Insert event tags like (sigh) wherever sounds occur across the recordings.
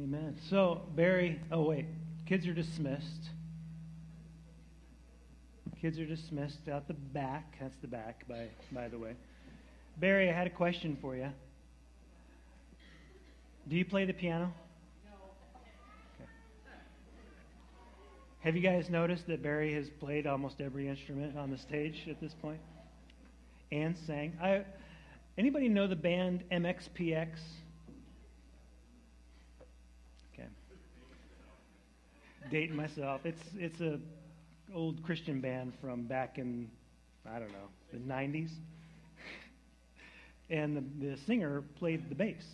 Amen. So, Barry, oh, wait. Kids are dismissed. Kids are dismissed out the back. That's the back, by, by the way. Barry, I had a question for you. Do you play the piano? No. Have you guys noticed that Barry has played almost every instrument on the stage at this point? And sang. I, anybody know the band MXPX? Dating myself. It's it's a old Christian band from back in I don't know the '90s, and the, the singer played the bass,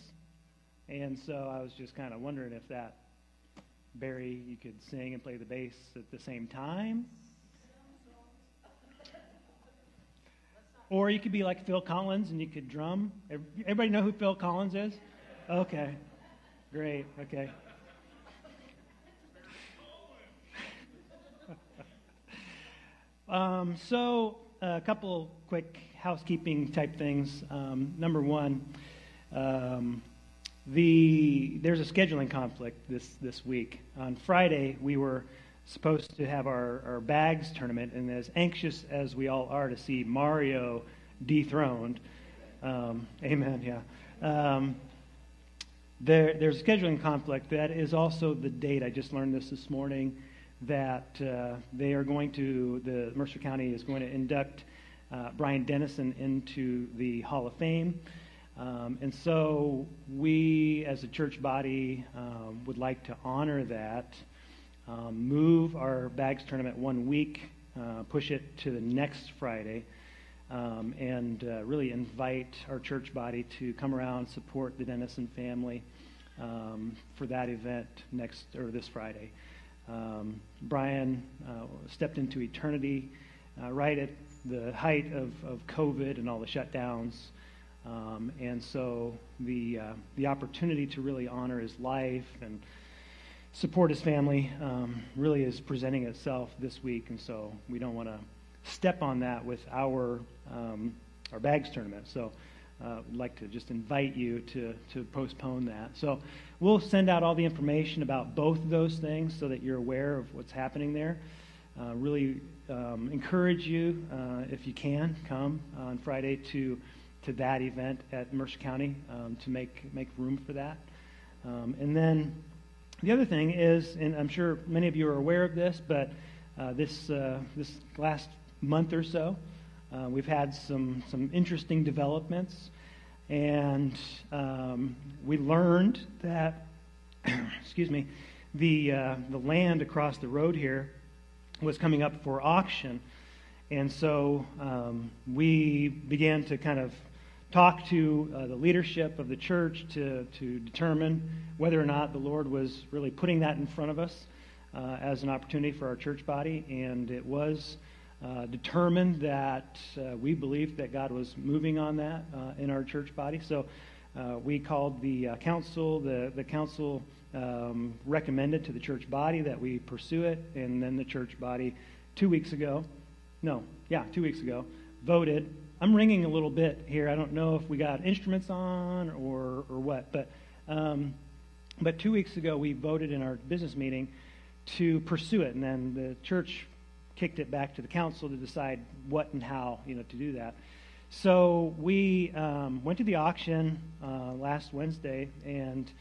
and so I was just kind of wondering if that Barry you could sing and play the bass at the same time. Or you could be like Phil Collins and you could drum. Everybody know who Phil Collins is? Okay. Great. Okay. Um, so, a couple quick housekeeping type things. Um, number one, um, the there's a scheduling conflict this this week. On Friday, we were supposed to have our, our bags tournament, and as anxious as we all are to see Mario dethroned, um, amen. Yeah. Um, there, there's a scheduling conflict. That is also the date. I just learned this this morning that uh, they are going to, the Mercer County is going to induct uh, Brian Dennison into the Hall of Fame. Um, and so we, as a church body, um, would like to honor that, um, move our bags tournament one week, uh, push it to the next Friday, um, and uh, really invite our church body to come around, support the Dennison family um, for that event next or this Friday. Um, Brian uh, stepped into eternity uh, right at the height of, of COVID and all the shutdowns. Um, and so the, uh, the opportunity to really honor his life and support his family um, really is presenting itself this week. And so we don't want to step on that with our, um, our bags tournament. So uh, would like to just invite you to, to postpone that. So we'll send out all the information about both of those things so that you're aware of what's happening there. Uh, really um, encourage you, uh, if you can, come on Friday to to that event at Mercer County um, to make make room for that. Um, and then the other thing is, and I'm sure many of you are aware of this, but uh, this uh, this last month or so, uh, we've had some, some interesting developments, and um, we learned that, (coughs) excuse me, the, uh, the land across the road here was coming up for auction. And so um, we began to kind of talk to uh, the leadership of the church to, to determine whether or not the Lord was really putting that in front of us uh, as an opportunity for our church body. And it was uh, determined that uh, we believed that God was moving on that uh, in our church body. So uh, we called the council. The, the council um, recommended to the church body that we pursue it, and then the church body two weeks ago, no, yeah, two weeks ago, voted. I'm ringing a little bit here. I don't know if we got instruments on or, or what, but, um, but two weeks ago we voted in our business meeting to pursue it, and then the church kicked it back to the council to decide what and how you know to do that. So we um, went to the auction uh, last Wednesday, and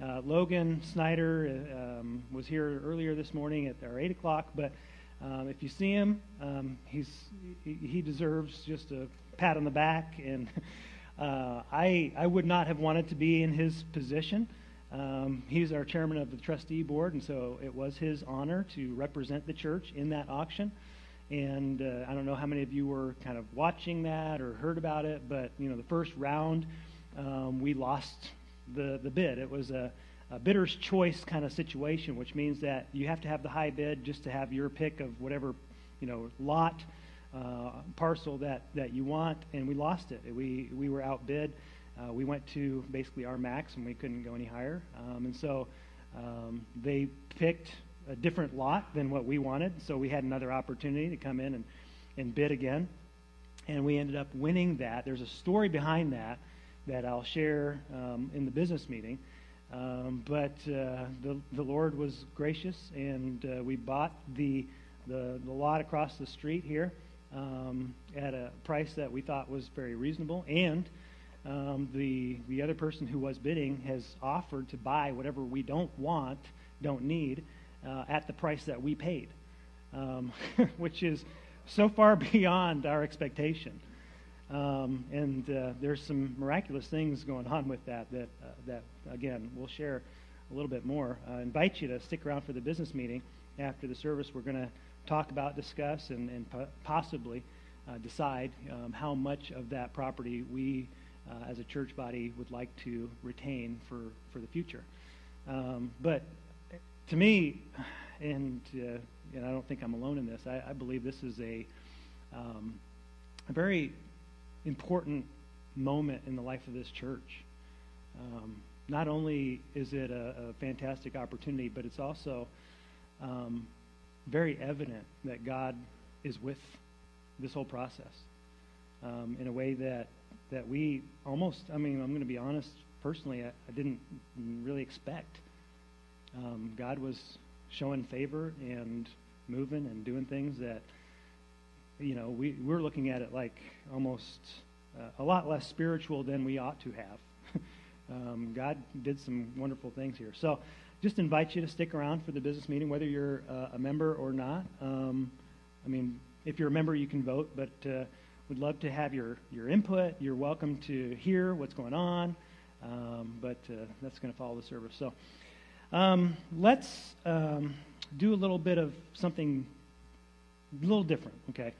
uh, Logan Snyder um, was here earlier this morning at our eight o'clock. But um, if you see him, um, he's he deserves just a pat on the back, and (laughs) uh, I I would not have wanted to be in his position. Um, he's our chairman of the trustee board, and so it was his honor to represent the church in that auction. And uh, I don't know how many of you were kind of watching that or heard about it, but you know, the first round, um, we lost the the bid. It was a, a bidder's choice kind of situation, which means that you have to have the high bid just to have your pick of whatever you know lot uh, parcel that that you want, and we lost it. We we were outbid. Uh, we went to basically our max and we couldn't go any higher. Um, and so um, they picked a different lot than what we wanted. So we had another opportunity to come in and, and bid again. And we ended up winning that. There's a story behind that that I'll share um, in the business meeting. Um, but uh, the, the Lord was gracious, and uh, we bought the, the, the, lot across the street here um, at a price that we thought was very reasonable. And um, the, the other person who was bidding has offered to buy whatever we don't want, don't need, uh, at the price that we paid, um, (laughs) which is so far (laughs) beyond our expectation. Um, and uh, there's some miraculous things going on with that that, uh, that again, we'll share a little bit more. I invite you to stick around for the business meeting after the service. We're going to talk about, discuss, and, and po- possibly uh, decide um, how much of that property we, as a church body, would like to retain for, for the future. Um, but to me, and, uh, and I don't think I'm alone in this, I, I believe this is a, um, a very important moment in the life of this church. Um, not only is it a, a, fantastic opportunity, but it's also um, very evident that God is with this whole process um, in a way that that we almost. I mean, I'm going to be honest. Personally, I, I didn't really expect. Um, God was showing favor and moving and doing things that you know, we, we're looking at it like almost uh, a lot less spiritual than we ought to have. (laughs) um, God did some wonderful things here. So just invite you to stick around for the business meeting, whether you're uh, a member or not. Um, I mean, if you're a member, you can vote, but uh, we'd love to have your, your input. You're welcome to hear what's going on, um, but uh, that's going to follow the service. So um, let's um, do a little bit of something a little different, okay?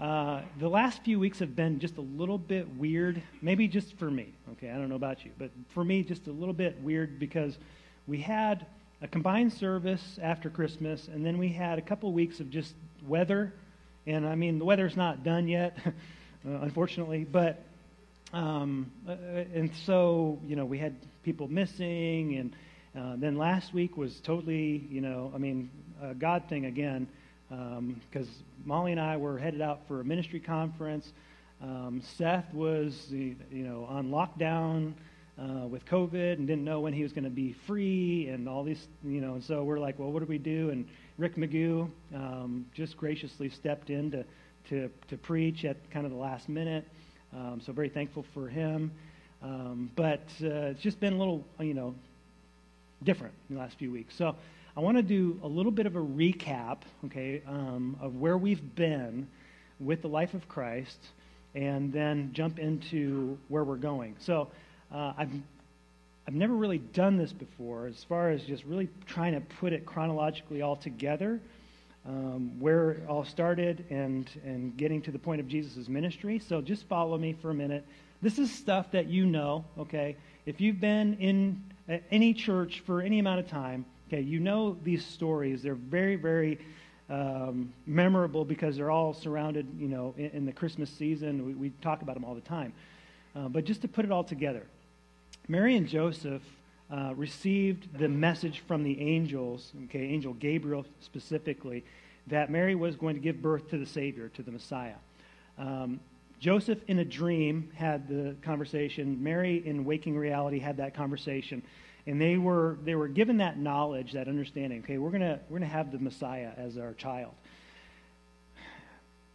Uh, the last few weeks have been just a little bit weird, maybe just for me. Okay, I don't know about you, but for me, just a little bit weird because we had a combined service after Christmas, and then we had a couple weeks of just weather. And I mean, the weather's not done yet, (laughs) uh, unfortunately, but um, uh, and so you know we had people missing, and uh, then last week was totally you know I mean a God thing again because um, Molly and I were headed out for a ministry conference. Um, Seth was, you know, on lockdown uh, with COVID and didn't know when he was going to be free and all these, you know. And so we're like, well, what do we do? And Rick Magoo um, just graciously stepped in to, to, to preach at kind of the last minute. Um, so very thankful for him. Um, but uh, it's just been a little, you know, different in the last few weeks. So I want to do a little bit of a recap, okay, um, of where we've been with the life of Christ, and then jump into where we're going. So uh, I've I've never really done this before, as far as just really trying to put it chronologically all together, um, where it all started, and and getting to the point of Jesus' ministry. So just follow me for a minute. This is stuff that you know, okay? If you've been in any church for any amount of time, Okay, you know these stories. They're very, very um, memorable because they're all surrounded, you know, in, in the Christmas season. We, we, talk about them all the time. Uh, but just to put it all together, Mary and Joseph uh, received the message from the angels, okay, angel Gabriel specifically, that Mary was going to give birth to the Savior, to the Messiah. Um, Joseph, in a dream, had the conversation. Mary, in waking reality, had that conversation and they were they were given that knowledge, that understanding. Okay, we're gonna we're gonna have the Messiah as our child.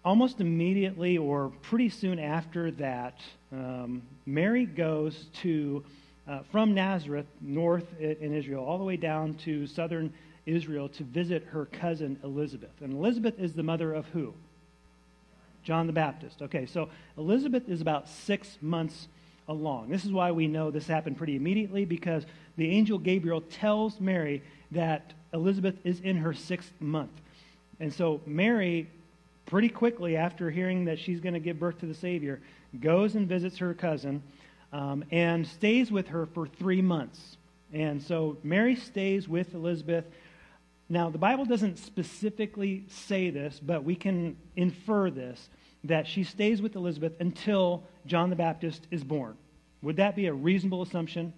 Almost immediately, or pretty soon after that, um, Mary goes to uh, from Nazareth, north in Israel, all the way down to southern Israel to visit her cousin Elizabeth. And Elizabeth is the mother of who? John the Baptist. Okay, so Elizabeth is about six months along. This is why we know this happened pretty immediately because the angel Gabriel tells Mary that Elizabeth is in her sixth month. And so Mary, pretty quickly after hearing that she's going to give birth to the Savior, goes and visits her cousin um, and stays with her for three months. And so Mary stays with Elizabeth. Now, the Bible doesn't specifically say this, but we can infer this that she stays with Elizabeth until John the Baptist is born. Would that be a reasonable assumption?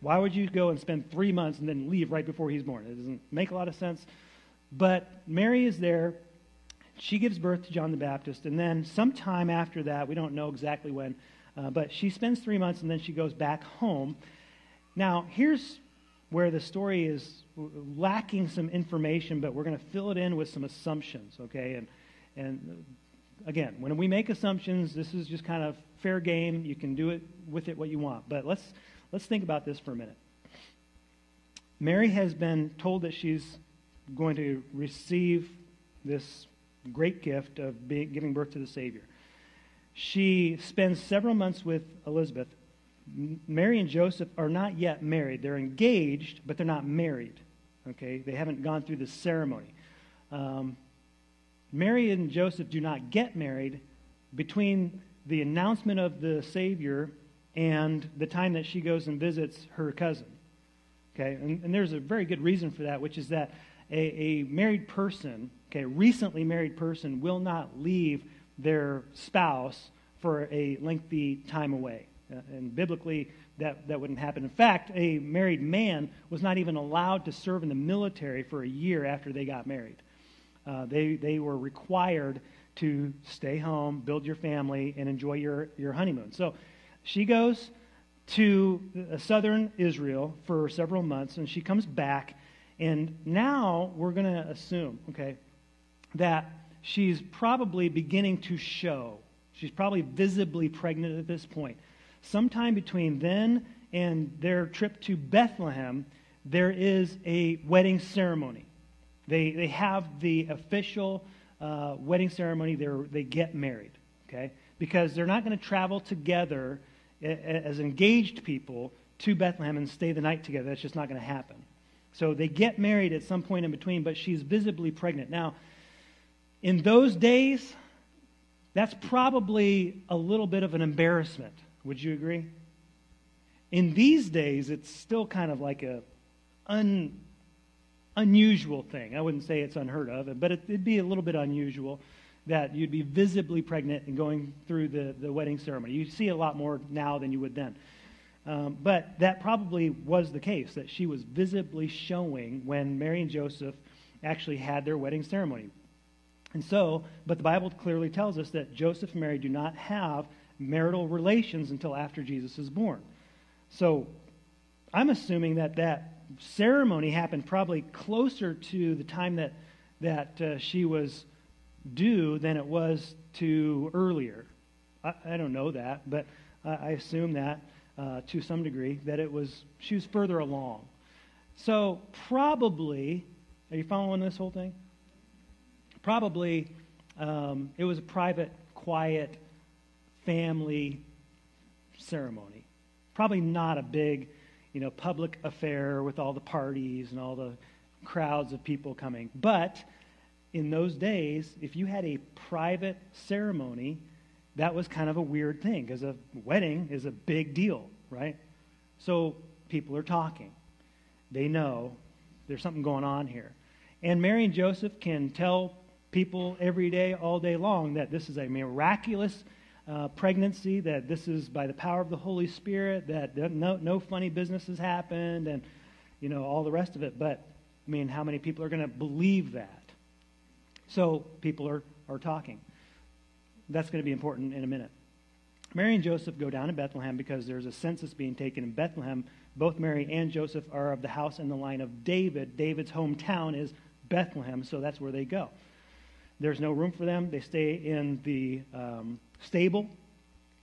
Why would you go and spend three months and then leave right before he's born? It doesn't make a lot of sense. But Mary is there. She gives birth to John the Baptist. And then sometime after that, we don't know exactly when, uh, but she spends three months and then she goes back home. Now, here's where the story is lacking some information, but we're going to fill it in with some assumptions, okay? And, and again, when we make assumptions, this is just kind of fair game. You can do it with it what you want. But let's, let's think about this for a minute. Mary has been told that she's going to receive this great gift of being, giving birth to the Savior. She spends several months with Elizabeth. Mary and Joseph are not yet married. They're engaged, but they're not married. Okay? They haven't gone through the ceremony. Um, Mary and Joseph do not get married between the announcement of the Savior and the time that she goes and visits her cousin. Okay? And, and there's a very good reason for that, which is that a, a married person, okay, recently married person, will not leave their spouse for a lengthy time away. Uh, and biblically, that, that wouldn't happen. In fact, a married man was not even allowed to serve in the military for a year after they got married. Uh, they, they were required to stay home, build your family, and enjoy your, your honeymoon. So she goes to uh, southern Israel for several months, and she comes back. And now we're going to assume, okay, that she's probably beginning to show. She's probably visibly pregnant at this point. Sometime between then and their trip to Bethlehem, there is a wedding ceremony. They, they have the official uh, wedding ceremony. they they get married, okay? Because they're not going to travel together as engaged people to Bethlehem and stay the night together. That's just not going to happen. So they get married at some point in between, but she's visibly pregnant. Now, in those days, that's probably a little bit of an embarrassment. Would you agree? In these days, it's still kind of like a un, unusual thing. I wouldn't say it's unheard of, but it, it'd be a little bit unusual that you'd be visibly pregnant and going through the, the wedding ceremony. You see a lot more now than you would then. Um, but that probably was the case, that she was visibly showing when Mary and Joseph actually had their wedding ceremony. And so, but the Bible clearly tells us that Joseph and Mary do not have marital relations until after Jesus is born. So I'm assuming that that ceremony happened probably closer to the time that, that uh, she was due than it was to earlier. I, I don't know that, but I, I assume that uh, to some degree that it was she was further along. So probably, are you following this whole thing? Probably, um, it was a private, quiet, family ceremony. Probably not a big, you know, public affair with all the parties and all the crowds of people coming. But in those days, if you had a private ceremony, that was kind of a weird thing because a wedding is a big deal, right? So people are talking. They know there's something going on here. And Mary and Joseph can tell people every day, all day long, that this is a miraculous uh, pregnancy, that this is by the power of the Holy Spirit, that no, no funny business has happened, and, you know, all the rest of it. But, I mean, how many people are going to believe that? So people are, are talking. That's going to be important in a minute. Mary and Joseph go down to Bethlehem because there's a census being taken in Bethlehem. Both Mary and Joseph are of the house and the line of David. David's hometown is Bethlehem, so that's where they go. There's no room for them. They stay in the um, stable.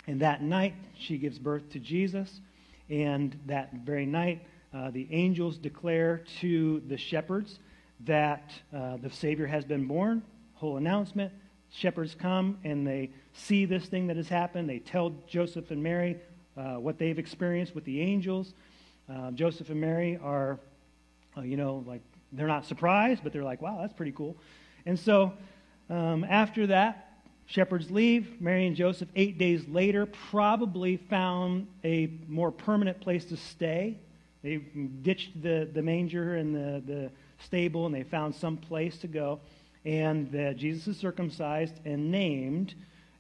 And that night, she gives birth to Jesus. And that very night, uh, the angels declare to the shepherds that uh, the Savior has been born. Whole announcement. Shepherds come and they see this thing that has happened. They tell Joseph and Mary uh, what they've experienced with the angels. Uh, Joseph and Mary are, uh, you know, like they're not surprised, but they're like, wow, that's pretty cool. And so um, after that, shepherds leave. Mary and Joseph, eight days later, probably found a more permanent place to stay. They ditched the, the manger and the, the stable and they found some place to go. And that Jesus is circumcised and named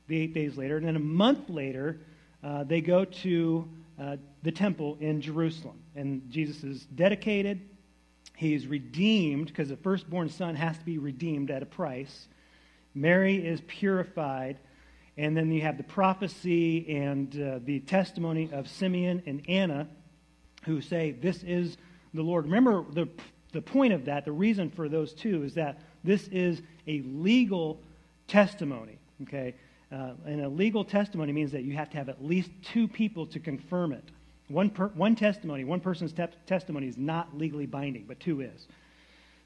the eight days later. And then a month later, uh, they go to uh, the temple in Jerusalem. And Jesus is dedicated. He's redeemed because the firstborn son has to be redeemed at a price. Mary is purified. And then you have the prophecy and uh, the testimony of Simeon and Anna who say, This is the Lord. Remember, the, the point of that, the reason for those two, is that this is a legal testimony. Okay? Uh, and a legal testimony means that you have to have at least two people to confirm it. One, per, one testimony, one person's te- testimony is not legally binding, but two is.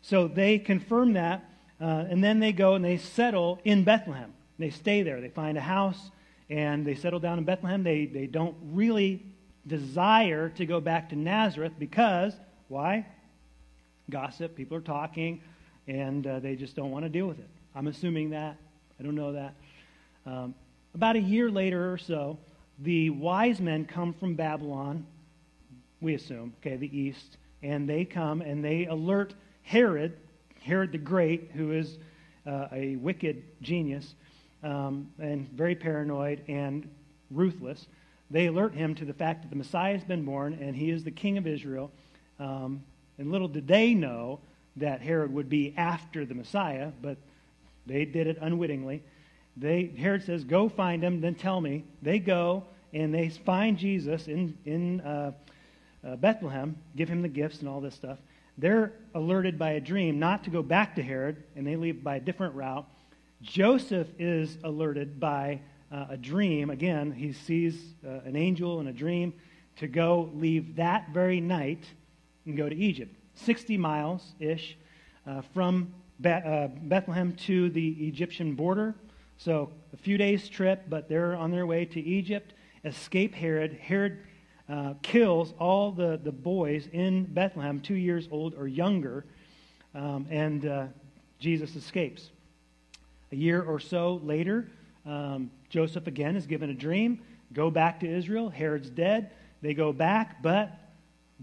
So they confirm that, uh, and then they go and they settle in Bethlehem. They stay there. They find a house, and they settle down in Bethlehem. They, they don't really desire to go back to Nazareth because, why? Gossip, people are talking, and uh, they just don't want to deal with it. I'm assuming that. I don't know that. Um, about a year later or so, the wise men come from Babylon, we assume, okay, the east, and they come and they alert Herod, Herod the Great, who is uh, a wicked genius um, and very paranoid and ruthless. They alert him to the fact that the Messiah has been born and he is the king of Israel. Um, and little did they know that Herod would be after the Messiah, but they did it unwittingly. They, Herod says, Go find him, then tell me. They go and they find Jesus in, in uh, uh, Bethlehem, give him the gifts and all this stuff. They're alerted by a dream not to go back to Herod, and they leave by a different route. Joseph is alerted by uh, a dream. Again, he sees uh, an angel in a dream to go leave that very night and go to Egypt. 60 miles ish uh, from Be- uh, Bethlehem to the Egyptian border. So a few days' trip, but they're on their way to Egypt, escape Herod. Herod uh, kills all the, the boys in Bethlehem, two years old or younger, um, and uh, Jesus escapes. A year or so later, um, Joseph again is given a dream go back to Israel. Herod's dead. They go back, but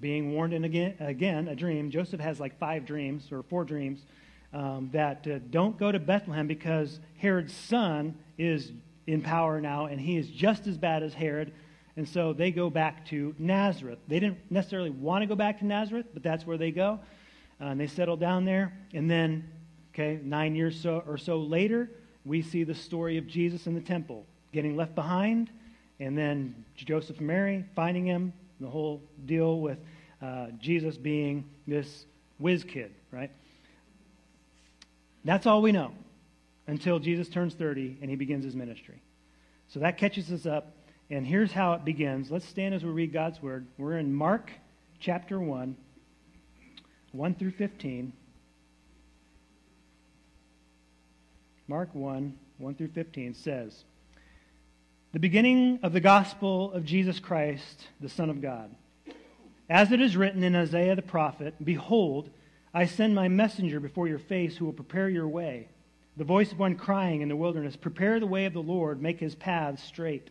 being warned in again, again a dream, Joseph has like five dreams or four dreams um, that uh, don't go to Bethlehem because Herod's son is in power now, and he is just as bad as Herod. And so they go back to Nazareth. They didn't necessarily want to go back to Nazareth, but that's where they go. Uh, and they settle down there. And then, okay, nine years so, or so later, we see the story of Jesus in the temple getting left behind, and then Joseph and Mary finding him, the whole deal with uh, Jesus being this whiz kid, right? That's all we know until Jesus turns 30 and he begins his ministry. So that catches us up. And here's how it begins. Let's stand as we read God's word. We're in Mark chapter 1, 1 through 15. Mark 1, 1 through 15 says, The beginning of the gospel of Jesus Christ, the Son of God. As it is written in Isaiah the prophet, Behold, I send my messenger before your face who will prepare your way. The voice of one crying in the wilderness, Prepare the way of the Lord, make his paths straight.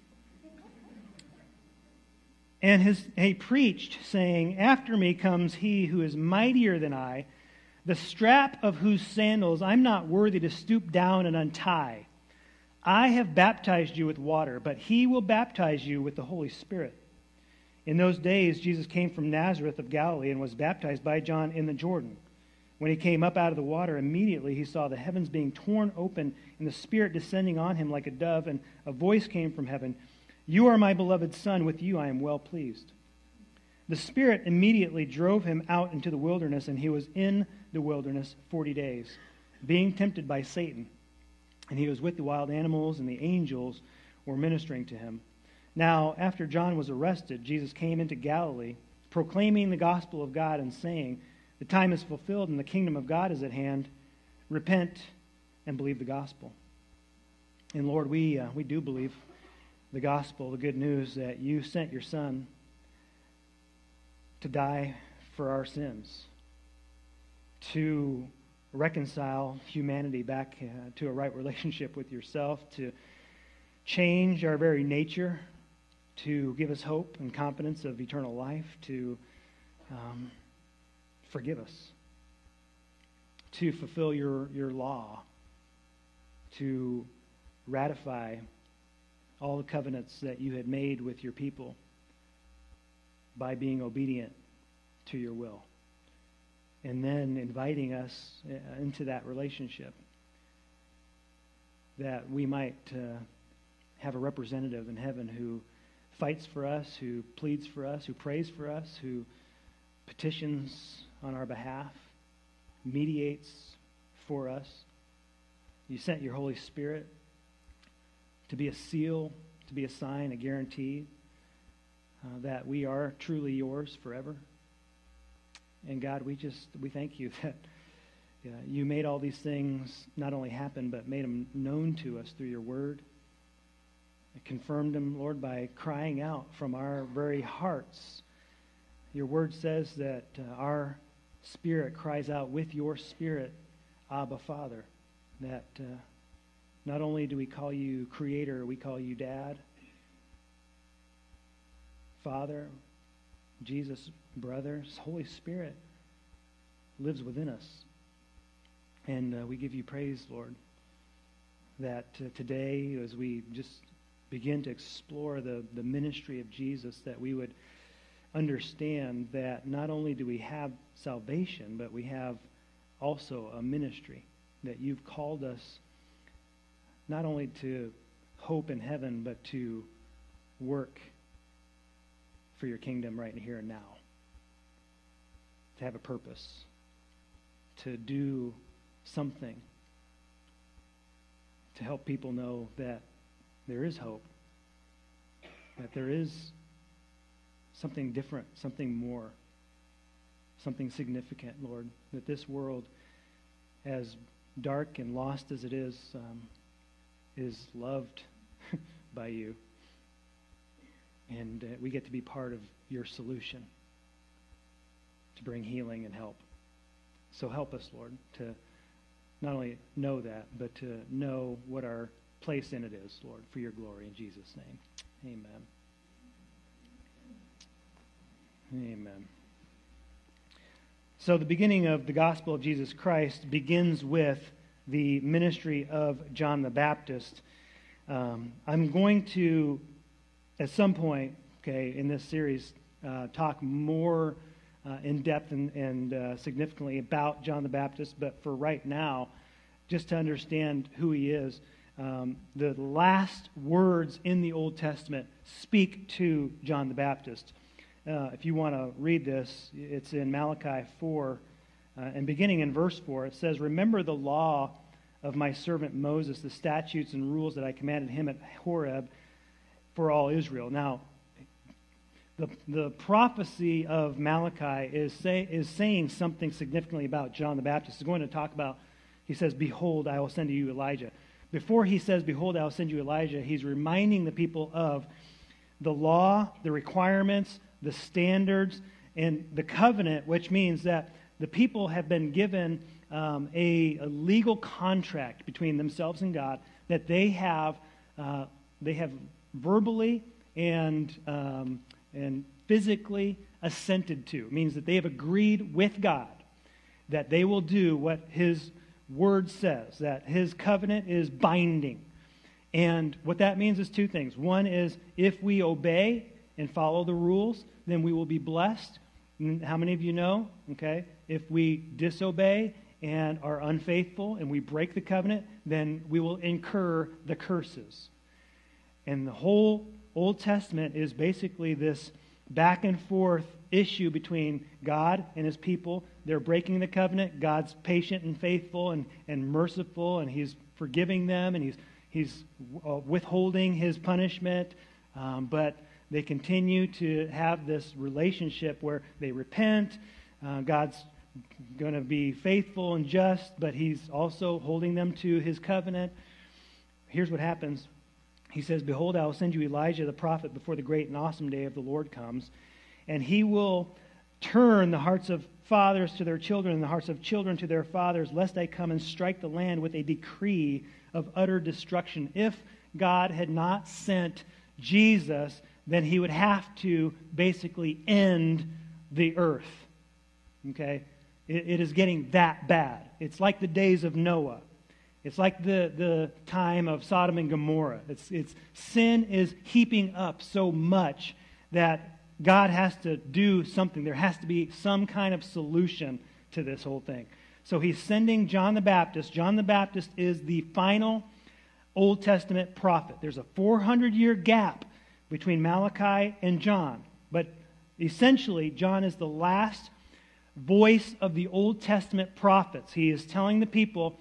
And his, he preached, saying, After me comes he who is mightier than I, the strap of whose sandals I'm not worthy to stoop down and untie. I have baptized you with water, but he will baptize you with the Holy Spirit. In those days, Jesus came from Nazareth of Galilee and was baptized by John in the Jordan. When he came up out of the water, immediately he saw the heavens being torn open and the Spirit descending on him like a dove, and a voice came from heaven You are my beloved Son, with you I am well pleased. The Spirit immediately drove him out into the wilderness, and he was in the wilderness forty days, being tempted by Satan. And he was with the wild animals, and the angels were ministering to him. Now, after John was arrested, Jesus came into Galilee, proclaiming the gospel of God and saying, the time is fulfilled and the kingdom of God is at hand. Repent and believe the gospel. And Lord, we, uh, we do believe the gospel, the good news that you sent your Son to die for our sins, to reconcile humanity back uh, to a right (laughs) relationship with yourself, to change our very nature, to give us hope and confidence of eternal life, to um, forgive us, to fulfill your, your law, to ratify all the covenants that you had made with your people by being obedient to your will. And then inviting us uh, into that relationship that we might uh, have a representative in heaven who fights for us, who pleads for us, who prays for us, who petitions on our behalf, mediates for us. You sent your Holy Spirit to be a seal, to be a sign, a guarantee uh, that we are truly yours forever. And God, we just we thank you (laughs) that uh, you made all these things not only happen, but made them known to us through your word. It confirmed them, Lord, by crying out from our very hearts. Your word says that uh, our spirit cries out with your spirit, Abba, Father. That uh, not only do we call you Creator, we call you Dad, Father, Jesus, brother, Holy Spirit lives within us. And uh, we give you praise, Lord, that uh, today, as we just begin to explore the, the ministry of Jesus, that we would understand that not only do we have salvation, but we have also a ministry, that you've called us not only to hope in heaven, but to work for your kingdom right here and now. To have a purpose. To do something. To help people know that there is hope. That there is something different, something more, something significant, Lord. That this world, as dark and lost as it is, um, is loved (laughs) by you. And uh, we get to be part of your solution to bring healing and help. So help us, Lord, to not only know that, but to know what our place in it is, Lord, for your glory. In Jesus' name. Amen. Amen. So the beginning of the gospel of Jesus Christ begins with the ministry of John the Baptist. Um, I'm going to at some point, okay, in this series, uh, talk more uh, in depth and, and uh, significantly about John the Baptist. But for right now, just to understand who he is, um, the last words in the Old Testament speak to John the Baptist. Uh, if you want to read this, it's in Malachi 4. Uh, and beginning in verse 4, it says, Remember the law of my servant Moses, the statutes and rules that I commanded him at Horeb for all Israel. Now, the, the prophecy of Malachi is, say, is saying something significantly about John the Baptist. He's going to talk about, he says, Behold, I will send to you Elijah. Before he says, Behold, I will send you Elijah, he's reminding the people of the law, the requirements, the standards, and the covenant, which means that the people have been given um, a, a, legal contract between themselves and God that they have, uh, they have verbally and, um, and physically assented to. It means that they have agreed with God that they will do what His word says, that His covenant is binding. And what that means is two things. One is if we obey and follow the rules, then we will be blessed. How many of you know? Okay. If we disobey and are unfaithful and we break the covenant, then we will incur the curses. And the whole Old Testament is basically this back and forth issue between God and his people. They're breaking the covenant. God's patient and faithful and, and merciful, and he's forgiving them, and he's, he's uh, withholding his punishment. Um, but they continue to have this relationship where they repent. Uh, God's going to be faithful and just, but he's also holding them to his covenant. Here's what happens he says, Behold, I will send you Elijah the prophet before the great and awesome day of the Lord comes, and he will turn the hearts of fathers to their children and the hearts of children to their fathers, lest I come and strike the land with a decree of utter destruction. If God had not sent Jesus, then he would have to basically end the earth. Okay? It, it is getting that bad. It's like the days of Noah. It's like the, the time of Sodom and Gomorrah. It's, it's, sin is heaping up so much that God has to do something. There has to be some kind of solution to this whole thing. So he's sending John the Baptist. John the Baptist is the final Old Testament prophet. There's a 400 year gap between Malachi and John. But essentially, John is the last voice of the Old Testament prophets. He is telling the people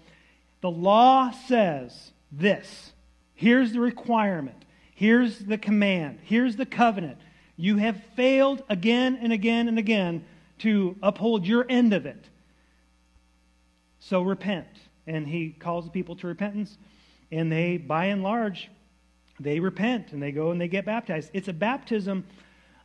the law says this. Here's the requirement. Here's the command. Here's the covenant. You have failed again and again and again to uphold your end of it. So repent. And he calls the people to repentance. And they, by and large, they repent and they go and they get baptized. It's a baptism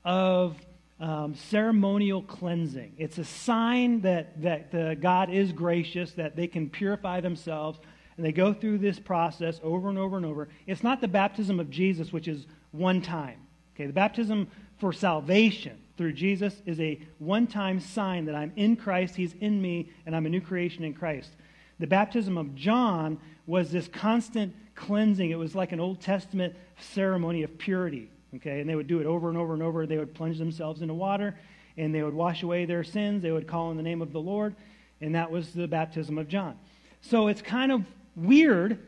of um, ceremonial cleansing. It's a sign that, that the God is gracious, that they can purify themselves. And they go through this process over and over and over. It's not the baptism of Jesus, which is one time. Okay, the baptism for salvation through Jesus is a one time sign that I'm in Christ, He's in me, and I'm a new creation in Christ. The baptism of John was this constant cleansing. It was like an Old Testament ceremony of purity. Okay, and they would do it over and over and over. They would plunge themselves into water and they would wash away their sins. They would call in the name of the Lord, and that was the baptism of John. So it's kind of weird,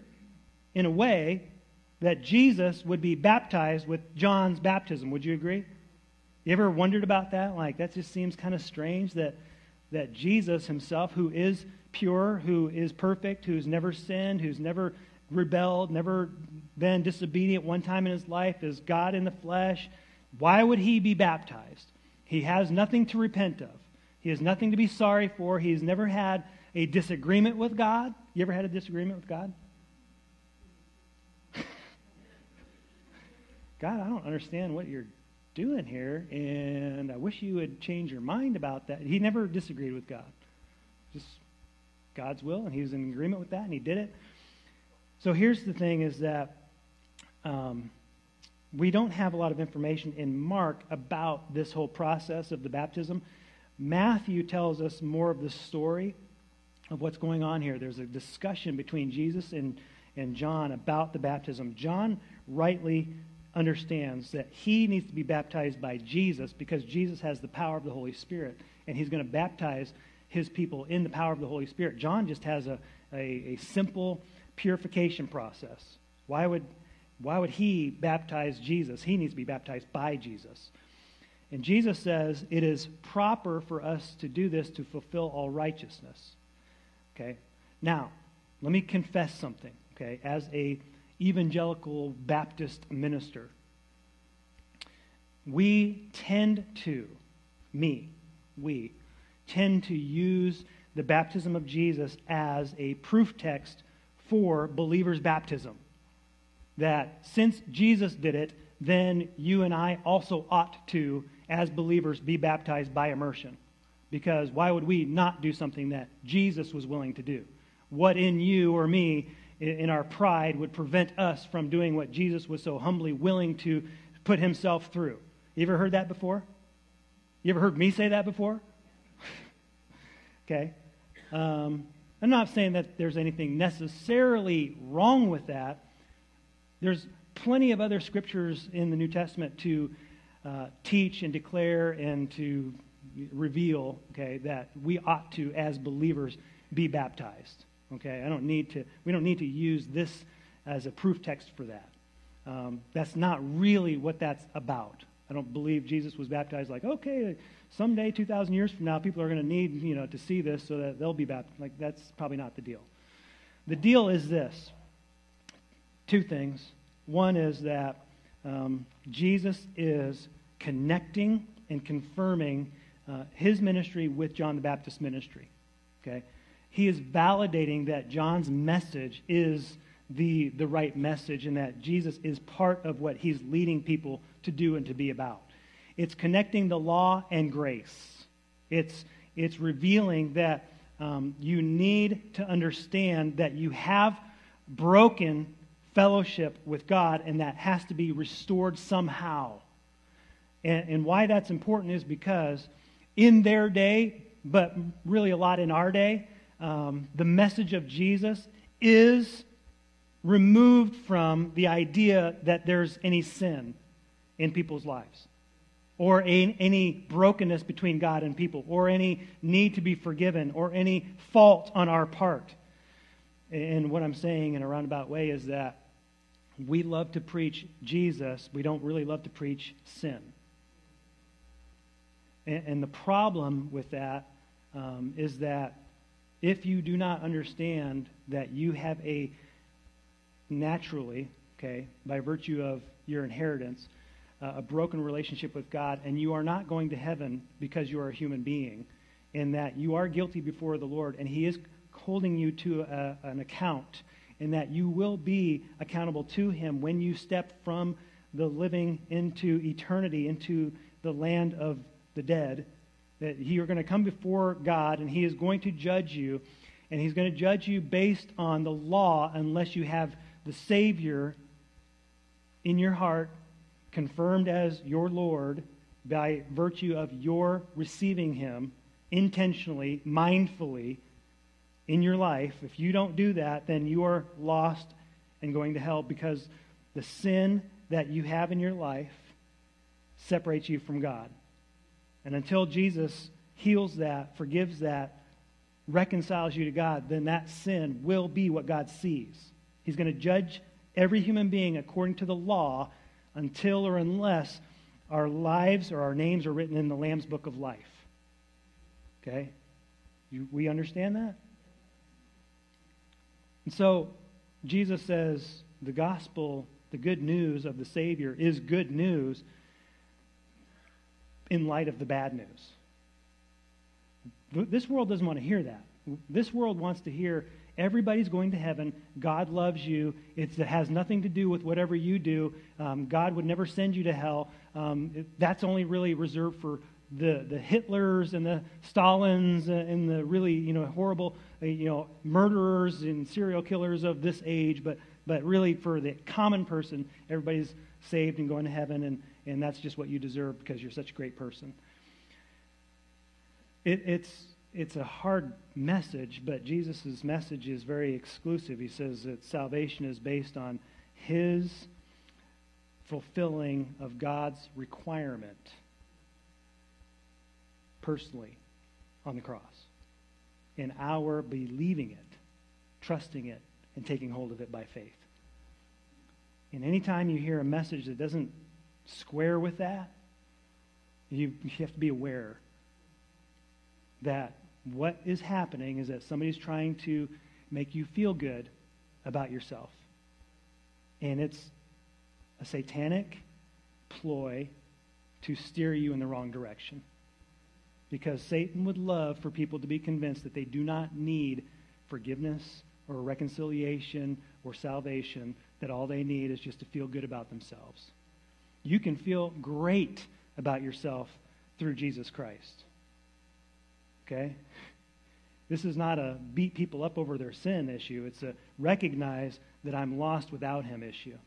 in a way, that Jesus would be baptized with John's baptism. Would you agree? You ever wondered about that? Like, that just seems kind of strange that, that Jesus himself, who is pure, who is perfect, who's never sinned, who's never rebelled, never been disobedient one time in his life, is God in the flesh. Why would he be baptized? He has nothing to repent of. He has nothing to be sorry for. He's never had a disagreement with God. You ever had a disagreement with God? (laughs) God, I don't understand what you're doing here, and I wish you would change your mind about that. He never disagreed with God. Just God's will, and he was in agreement with that, and he did it. So here's the thing is that um, we don't have a lot of information in Mark about this whole process of the baptism. Matthew tells us more of the story of what's going on here. There's a discussion between Jesus and, and John about the baptism. John rightly understands that he needs to be baptized by Jesus because Jesus has the power of the Holy Spirit, and he's going to baptize his people in the power of the Holy Spirit. John just has a, a, a simple purification process. Why would, why would he baptize Jesus? He needs to be baptized by Jesus. And Jesus says it is proper for us to do this to fulfill all righteousness. Okay? Now, let me confess something, okay? As a evangelical Baptist minister, we tend to, me, we, tend to use the baptism of Jesus as a proof text for believers' baptism. That since Jesus did it, then you and I also ought to, as believers, be baptized by immersion. Because why would we not do something that Jesus was willing to do? What in you or me, in our pride, would prevent us from doing what Jesus was so humbly willing to put himself through? You ever heard that before? You ever heard me say that before? (laughs) okay. Um, I'm not saying that there's anything necessarily wrong with that. There's plenty of other scriptures in the New Testament to uh, teach and declare and to reveal, okay, that we ought to, as believers, be baptized. Okay, I don't need to. We don't need to use this as a proof text for that. Um, that's not really what that's about. I don't believe Jesus was baptized like, okay, someday, 2,000 years from now, people are going to need, you know, to see this so that they'll be baptized. Like, that's probably not the deal. The deal is this two things. One is that um, Jesus is connecting and confirming uh, his ministry with John the Baptist's ministry. Okay? He is validating that John's message is the, the right message and that Jesus is part of what he's leading people to do and to be about. It's connecting the law and grace. It's, it's revealing that um, you need to understand that you have broken fellowship with God and that has to be restored somehow. And, and why that's important is because in their day, but really a lot in our day, um, the message of Jesus is removed from the idea that there's any sin in people's lives or any brokenness between God and people or any need to be forgiven or any fault on our part. And what I'm saying in a roundabout way is that we love to preach Jesus, we don't really love to preach sin. And, and the problem with that um, is that if you do not understand that you have a naturally, okay, by virtue of your inheritance, uh, a broken relationship with God, and you are not going to heaven because you are a human being, and that you are guilty before the Lord, and He is holding you to a, an account, and that you will be accountable to Him when you step from the living into eternity, into the land of the dead, that you're going to come before God, and He is going to judge you, and He's going to judge you based on the law unless you have the Savior in your heart, confirmed as your Lord by virtue of your receiving Him intentionally, mindfully in your life. If you don't do that, then you are lost and going to hell because the sin that you have in your life separates you from God. And until Jesus heals that, forgives that, reconciles you to God, then that sin will be what God sees. He's going to judge every human being according to the law until or unless our lives or our names are written in the Lamb's book of life. Okay? You, we understand that? And so, Jesus says the gospel, the good news of the Savior, is good news in light of the bad news. This world doesn't want to hear that. This world wants to hear Everybody's going to heaven. God loves you. It's, it has nothing to do with whatever you do. Um, God would never send you to hell. Um, it, that's only really reserved for the, the Hitlers and the Stalins and the really you know horrible Uh, you know murderers and serial killers of this age. But but really for the common person, everybody's saved and going to heaven, and, and that's just what you deserve because you're such a great person. It, it's it's a hard message, but Jesus' message is very exclusive. He says that salvation is based on his fulfilling of God's requirement personally on the cross and our believing it, trusting it, and taking hold of it by faith. And anytime you hear a message that doesn't square with that, you, you have to be aware that what is happening is that somebody's trying to make you feel good about yourself. And it's a satanic ploy to steer you in the wrong direction. Because Satan would love for people to be convinced that they do not need forgiveness or reconciliation or salvation, that all they need is just to feel good about themselves. You can feel great about yourself through Jesus Christ. Okay? This is not a beat people up over their sin issue. It's a recognize that I'm lost without him issue.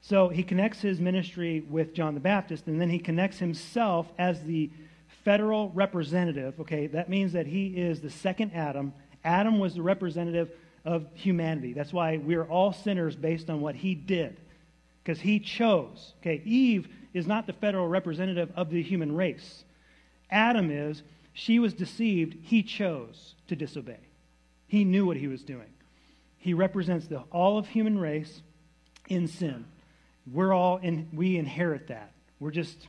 So he connects his ministry with John the Baptist, and then he connects himself as the federal representative. Okay, that means that he is the second Adam. Adam was the representative of humanity. That's why we're all sinners based on what he did, because he chose. Okay, Eve is not the federal representative of the human race. Adam is, she was deceived. He chose to disobey. He knew what he was doing. He represents the, all of human race in sin. We're all in, we inherit that. We're just,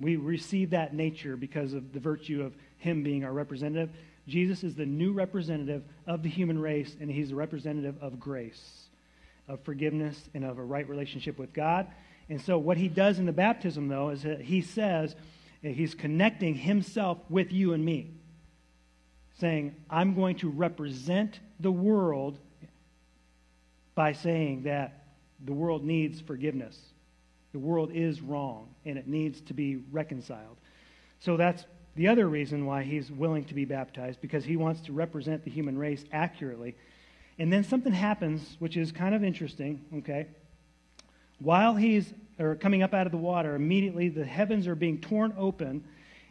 we receive that nature because of the virtue of him being our representative. Jesus is the new representative of the human race, and he's the representative of grace, of forgiveness, and of a right relationship with God. And so, what he does in the baptism, though, is that he says, He's connecting himself with you and me, saying, I'm going to represent the world by saying that the world needs forgiveness. The world is wrong, and it needs to be reconciled. So that's the other reason why he's willing to be baptized, because he wants to represent the human race accurately. And then something happens, which is kind of interesting, okay? While he's or coming up out of the water, immediately the heavens are being torn open,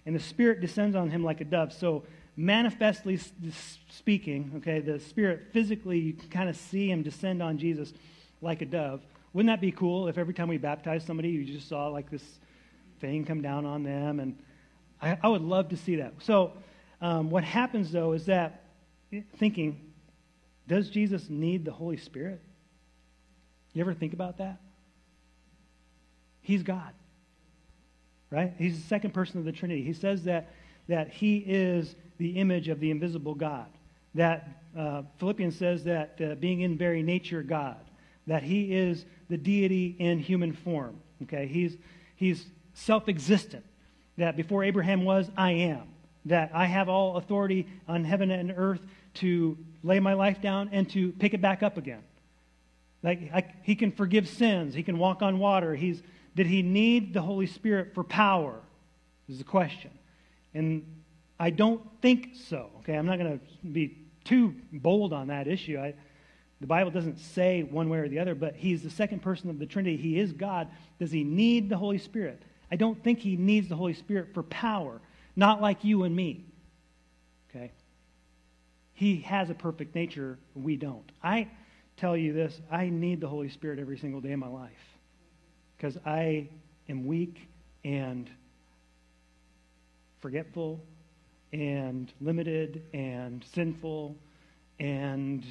and the Spirit descends on him like a dove. So manifestly speaking, okay, the Spirit physically, you can kind of see him descend on Jesus like a dove. Wouldn't that be cool if every time we baptized somebody, you just saw like this thing come down on them? And I, I would love to see that. So, um, what happens though is that thinking, does Jesus need the Holy Spirit? You ever think about that? He's God, right? He's the second person of the Trinity. He says that, that he is the image of the invisible God. That uh, Philippians says that uh, being in very nature God, that he is the deity in human form. Okay, he's he's self-existent. That before Abraham was, I am. That I have all authority on heaven and earth to lay my life down and to pick it back up again. Like I, he can forgive sins. He can walk on water. He's did he need the Holy Spirit for power? Is the question. And I don't think so. Okay, I'm not going to be too bold on that issue. I, the Bible doesn't say one way or the other, but he's the second person of the Trinity. He is God. Does he need the Holy Spirit? I don't think he needs the Holy Spirit for power, not like you and me. Okay? He has a perfect nature, we don't. I tell you this I need the Holy Spirit every single day of my life because I am weak and forgetful and limited and sinful and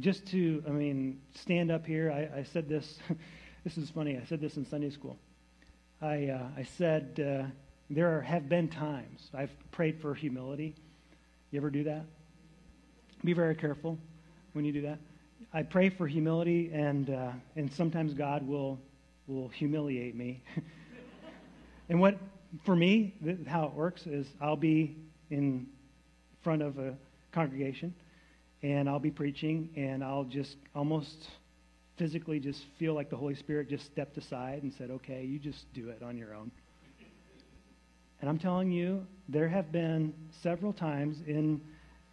just to i mean stand up here i, I said this (laughs) this is funny i said this in sunday school. I, uh, I said uh, there are, have been times i've prayed for humility. You ever do that? Be very careful when you do that. I pray for humility and, uh, and sometimes god will, will humiliate me. (laughs) And what for me, how it works is I'll be in front of a congregation and I'll be preaching and I'll just almost physically just feel like the Holy Spirit just stepped aside and said, okay, you just do it on your own. And I'm telling you, there have been several times in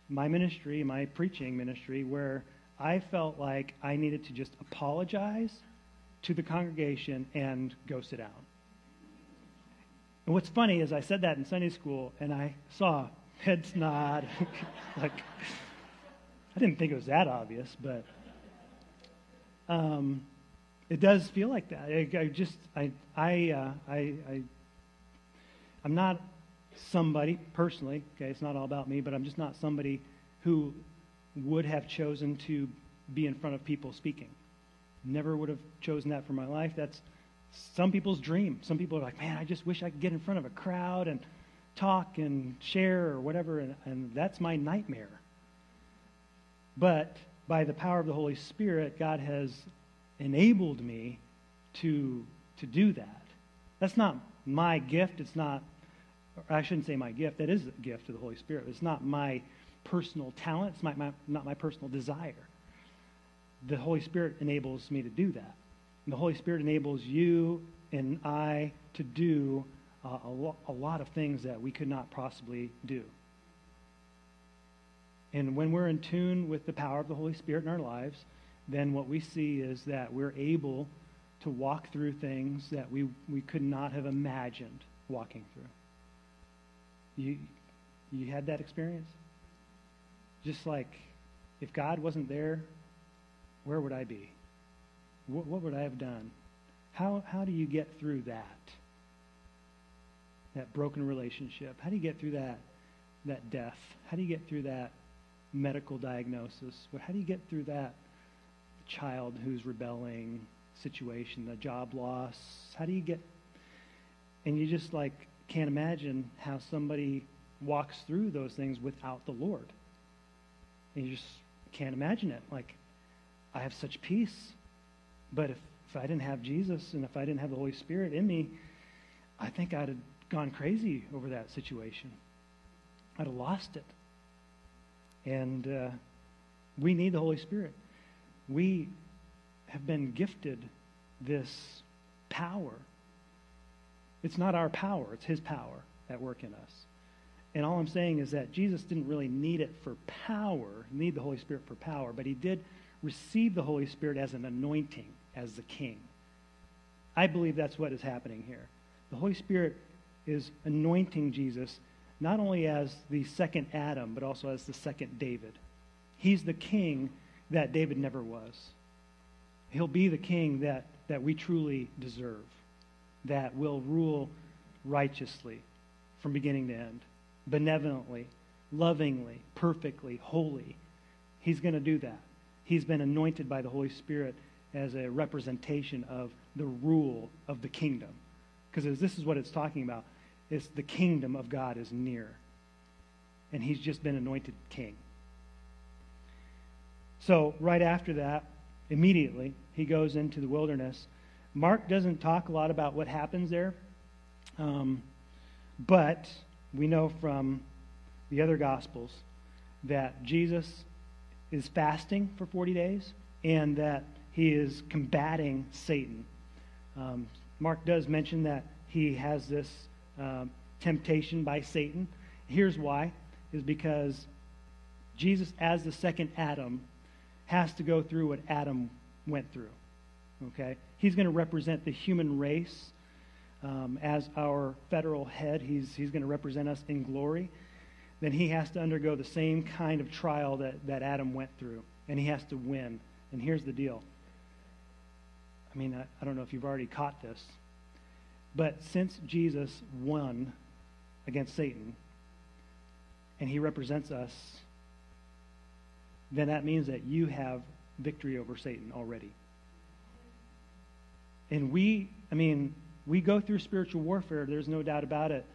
my ministry, my preaching ministry, where I felt like I needed to just apologize to the congregation and go sit down. And what's funny is I said that in Sunday school, and I saw (laughs) heads nod. (laughs) like, I didn't think it was that obvious, but um, it does feel like that. I, I just, I, I, uh, I, I, I'm not somebody personally. Okay, it's not all about me, but I'm just not somebody who would have chosen to be in front of people speaking. Never would have chosen that for my life. That's some people's dream. Some people are like, man, I just wish I could get in front of a crowd and talk and share or whatever, and, and that's my nightmare. But by the power of the Holy Spirit, God has enabled me to, to do that. That's not my gift. It's not, I shouldn't say my gift. That is a gift of the Holy Spirit. It's not my personal talent. It's my, my, not my personal desire. The Holy Spirit enables me to do that. And the Holy Spirit enables you and I to do uh, a, lo- a lot of things that we could not possibly do. And when we're in tune with the power of the Holy Spirit in our lives, then what we see is that we're able to walk through things that we, we could not have imagined walking through. You, you had that experience? Just like if God wasn't there, where would I be? What, what would I have done? How, how do you get through that? That broken relationship? How do you get through that, that death? How do you get through that medical diagnosis? How do you get through that child who's rebelling situation, the job loss? How do you get... And you just like can't imagine how somebody walks through those things without the Lord. And you just can't imagine it. Like, I have such peace but if, if I didn't have Jesus and if I didn't have the Holy Spirit in me, I think I'd have gone crazy over that situation. I'd have lost it. And uh, we need the Holy Spirit. We have been gifted this power. It's not our power, it's His power at work in us. And all I'm saying is that Jesus didn't really need it for power, need the Holy Spirit for power, but He did receive the Holy Spirit as an anointing as the king. I believe that's what is happening here. The Holy Spirit is anointing Jesus not only as the second Adam, but also as the second David. He's the king that David never was. He'll be the king that, that we truly deserve, that will rule righteously from beginning to end, benevolently, lovingly, perfectly, holy. He's going to do that. He's been anointed by the Holy Spirit as a representation of the rule of the kingdom. Because this is what it's talking about. It's the kingdom of God is near. And he's just been anointed king. So, right after that, immediately, he goes into the wilderness. Mark doesn't talk a lot about what happens there, um, but we know from the other Gospels that Jesus is fasting for 40 days and that he is combating Satan. Um, Mark does mention that he has this uh, temptation by Satan. Here's why is because Jesus, as the second Adam, has to go through what Adam went through. Okay? He's going to represent the human race um, as our federal head. He's, he's going to represent us in glory. Then he has to undergo the same kind of trial that, that Adam went through, and he has to win. And here's the deal. I mean, I, I don't know if you've already caught this, but since Jesus won against Satan, and he represents us then that means that you have victory over Satan already. And we, I mean, we go through spiritual warfare, there's no doubt about it.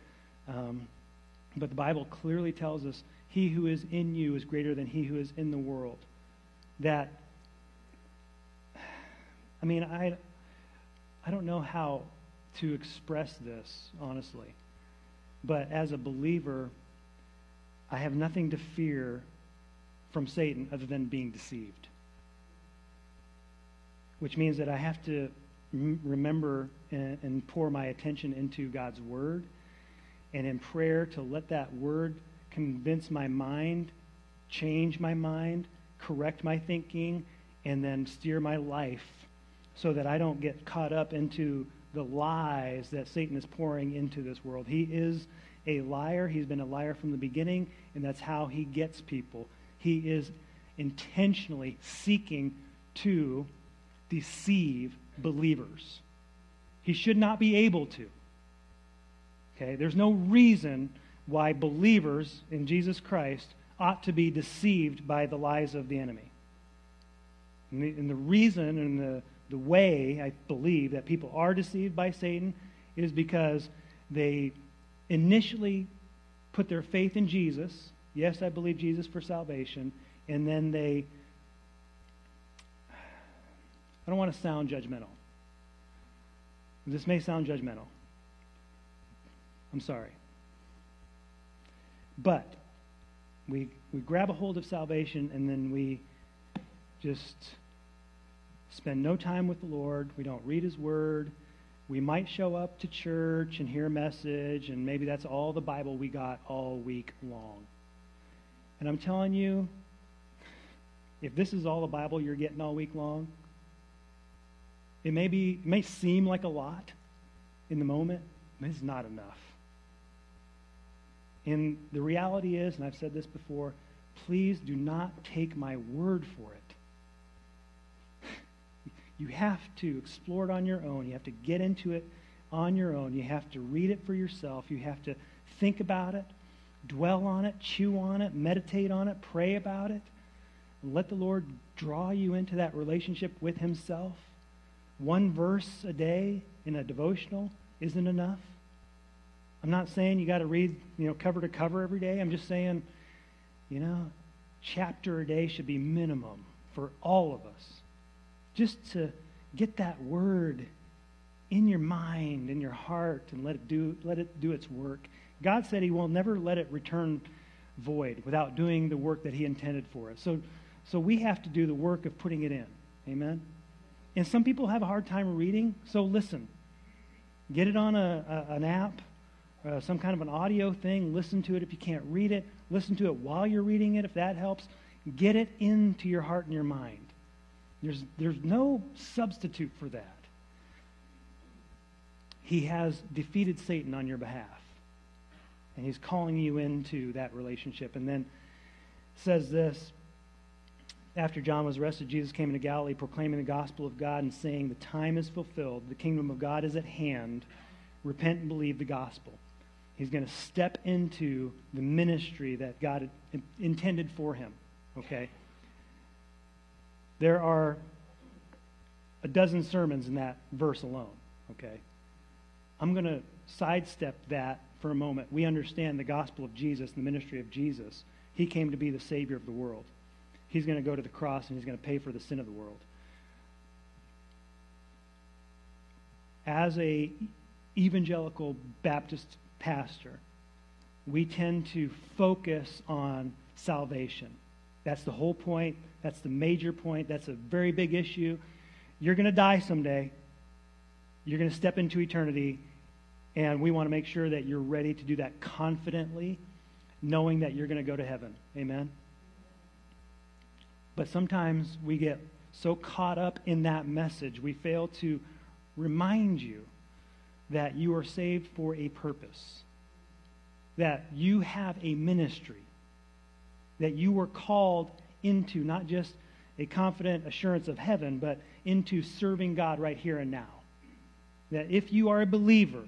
Um, but the Bible clearly tells us he who is in you is greater than he who is in the world. That, I mean, I, I don't know how to express this, honestly. But as a believer, I have nothing to fear from Satan other than being deceived. Which means that I have to remember and, pour my attention into God's Word and in prayer to let that Word convince my mind, change my mind, correct my thinking, and then steer my life so that I don't get caught up into the lies that Satan is pouring into this world. He is a liar. He's been a liar from the beginning, and that's how he gets people. He is intentionally seeking to deceive believers. He should not be able to. Okay? There's no reason why believers in Jesus Christ ought to be deceived by the lies of the enemy. And the, and the reason and the, the way I believe that people are deceived by Satan is because they initially put their faith in Jesus Yes, I believe Jesus for salvation. And then they, I don't want to sound judgmental. This may sound judgmental. I'm sorry. But we, we grab a hold of salvation and then we just spend no time with the Lord. We don't read His Word. We might show up to church and hear a message, and maybe that's all the Bible we got all week long. And I'm telling you, if this is all the Bible you're getting all week long, it may be it may seem like a lot in the moment, but it's not enough. And the reality is, and I've said this before, please do not take my word for it. You have to explore it on your own. You have to get into it on your own. You have to read it for yourself. You have to think about it dwell on it, chew on it, meditate on it, pray about it. And let the Lord draw you into that relationship with Himself. One verse a day in a devotional isn't enough. I'm not saying you got to read, you know, cover to cover every day. I'm just saying, you know, chapter a day should be minimum for all of us. Just to get that word in your mind, in your heart, and let it do, let it do its work. God said he will never let it return void without doing the work that he intended for us. So, so we have to do the work of putting it in. Amen? And some people have a hard time reading, so listen. Get it on a, a an app, uh, some kind of an audio thing. Listen to it if you can't read it. Listen to it while you're reading it if that helps. Get it into your heart and your mind. There's, there's no substitute for that. He has defeated Satan on your behalf. And he's calling you into that relationship. And then says this after John was arrested, Jesus came into Galilee proclaiming the gospel of God and saying, The time is fulfilled, the kingdom of God is at hand. Repent and believe the gospel. He's going to step into the ministry that God intended for him. Okay? There are a dozen sermons in that verse alone. Okay? I'm going to sidestep that for a moment. We understand the gospel of Jesus, the ministry of Jesus. He came to be the Savior of the world. He's going to go to the cross and he's going to pay for the sin of the world. As a evangelical Baptist pastor, we tend to focus on salvation. That's the whole point. That's the major point. That's a very big issue. You're going to die someday. You're going to step into eternity. And we want to make sure that you're ready to do that confidently, knowing that you're going to go to heaven. Amen? But sometimes we get so caught up in that message, we fail to remind you that you are saved for a purpose, that you have a ministry, that you were called into not just a confident assurance of heaven, but into serving God right here and now. That if you are a believer,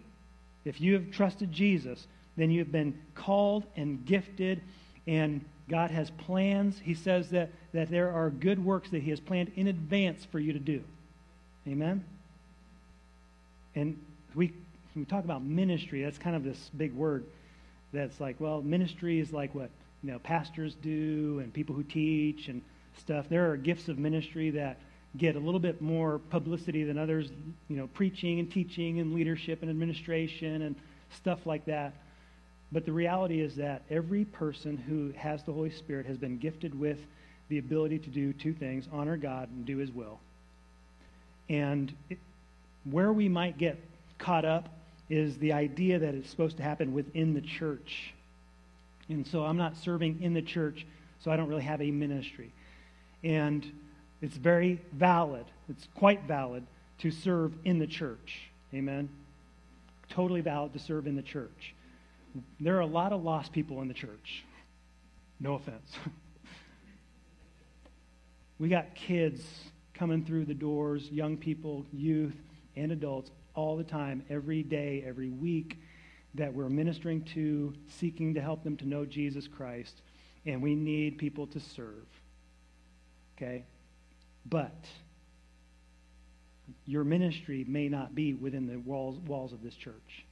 if you have trusted Jesus, then you have been called and gifted and God has plans. He says that, that there are good works that He has planned in advance for you to do. Amen? And we, we talk about ministry, that's kind of this big word that's like, well, ministry is like what you know pastors do and people who teach and stuff. There are gifts of ministry that get a little bit more publicity than others, you know, preaching and teaching and leadership and administration and stuff like that. But the reality is that every person who has the Holy Spirit has been gifted with the ability to do two things honor God and do His will. And it, where we might get caught up is the idea that it's supposed to happen within the church. And so I'm not serving in the church, so I don't really have a ministry. And it's very valid, it's quite valid to serve in the church. Amen? Totally valid to serve in the church. There are a lot of lost people in the church. No offense. (laughs) we got kids coming through the doors, young people, youth, and adults all the time, every day, every week, that we're ministering to, seeking to help them to know Jesus Christ, and we need people to serve. Okay? But your ministry may not be within the walls, walls of this church.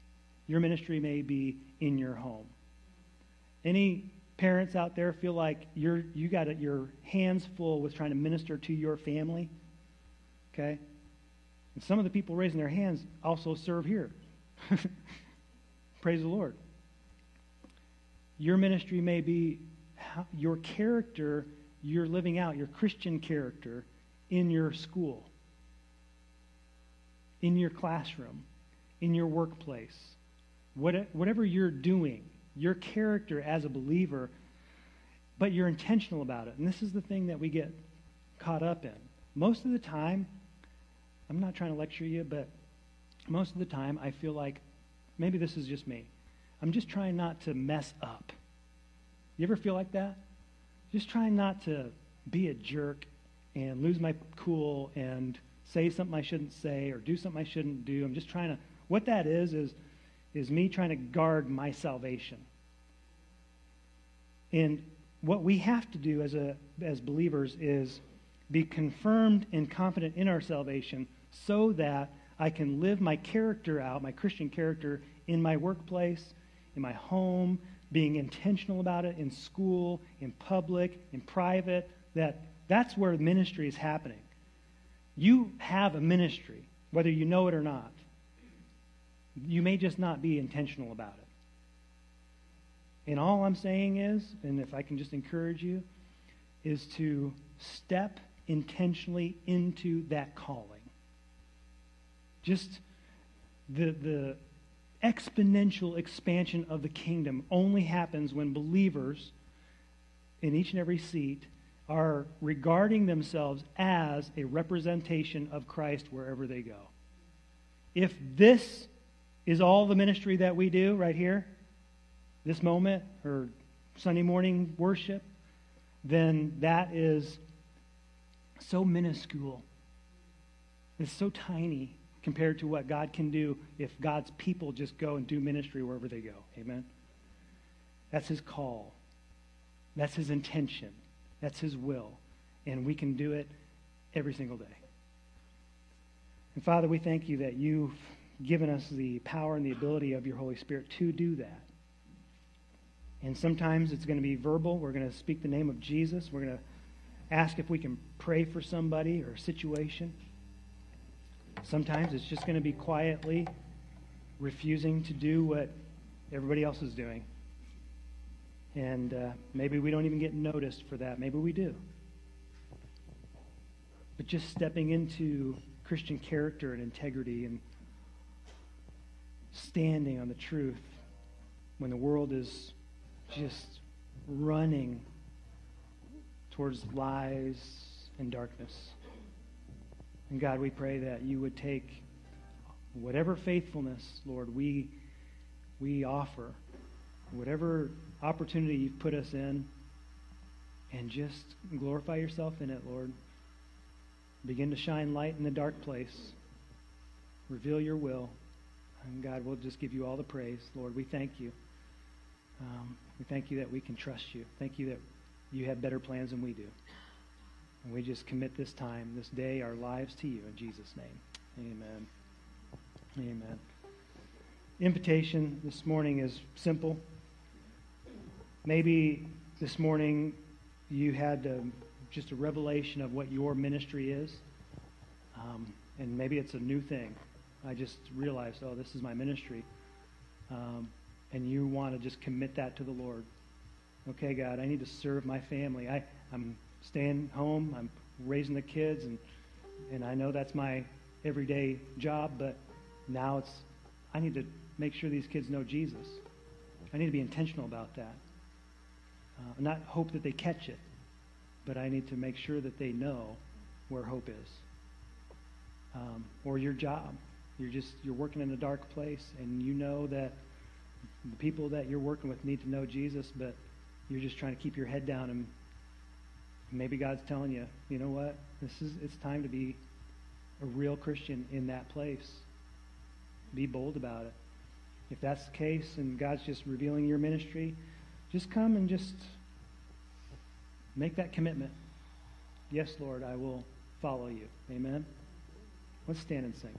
Your ministry may be in your home. Any parents out there feel like you're you got your hands full with trying to minister to your family? Okay? And some of the people raising their hands also serve here. (laughs) Praise the Lord. Your ministry may be your character you're living out, your Christian character, in your school, in your classroom, in your workplace, whatever you're doing, your character as a believer, but you're intentional about it. And this is the thing that we get caught up in. Most of the time, I'm not trying to lecture you, but most of the time I feel like maybe this is just me. I'm just trying not to mess up. You ever feel like that? Just trying not to be a jerk and lose my cool and say something I shouldn't say or do something I shouldn't do. I'm just trying to, what that is, is is me trying to guard my salvation. And what we have to do as, a, as believers is be confirmed and confident in our salvation so that I can live my character out, my Christian character, in my workplace, in my home, being intentional about it in school, in public, in private, that that's where ministry is happening. You have a ministry, whether you know it or not. You may just not be intentional about it. And all I'm saying is, and if I can just encourage you, is to step intentionally into that calling. Just the, the exponential expansion of the kingdom only happens when believers in each and every seat are regarding themselves as a representation of Christ wherever they go. If this is all the ministry that we do right here, this moment or Sunday morning worship, then that is so minuscule. It's so tiny compared to what God can do if God's people just go and do ministry wherever they go. Amen? That's his call. That's his intention. That's his will. And we can do it every single day. And Father, we thank you that you've given us the power and the ability of your Holy Spirit to do that. And sometimes it's going to be verbal. We're going to speak the name of Jesus. We're going to ask if we can pray for somebody or a situation. Sometimes it's just going to be quietly refusing to do what everybody else is doing. And uh, maybe we don't even get noticed for that. Maybe we do. But just stepping into Christian character and integrity and standing on the truth when the world is just running towards lies and darkness. And God, we pray that you would take whatever faithfulness, Lord, we, we offer, whatever opportunity you've put us in, and just glorify yourself in it, Lord. Begin to shine light in the dark place. Reveal your will. And God, we'll just give you all the praise. Lord, we thank you. Um, we thank you that we can trust you. Thank you that you have better plans than we do. And we just commit this time, this day, our lives to you in Jesus' name. Amen. Amen. Invitation this morning is simple. Maybe this morning you had um, just a revelation of what your ministry is. Um, and maybe it's a new thing. I just realized, oh, this is my ministry. Um, and you want to just commit that to the Lord. Okay, God, I need to serve my family. I, I'm staying home. I'm raising the kids, and and I know that's my everyday job. But now it's I need to make sure these kids know Jesus. I need to be intentional about that. Uh, not hope that they catch it, but I need to make sure that they know where hope is. Um, or your job. You're just you're working in a dark place, and you know that the people that you're working with need to know Jesus, but you're just trying to keep your head down, and maybe God's telling you, you know what? This is it's time to be a real Christian in that place. Be bold about it. If that's the case, and God's just revealing your ministry, just come and just make that commitment. Yes, Lord, I will follow you. Amen. Let's stand and sing.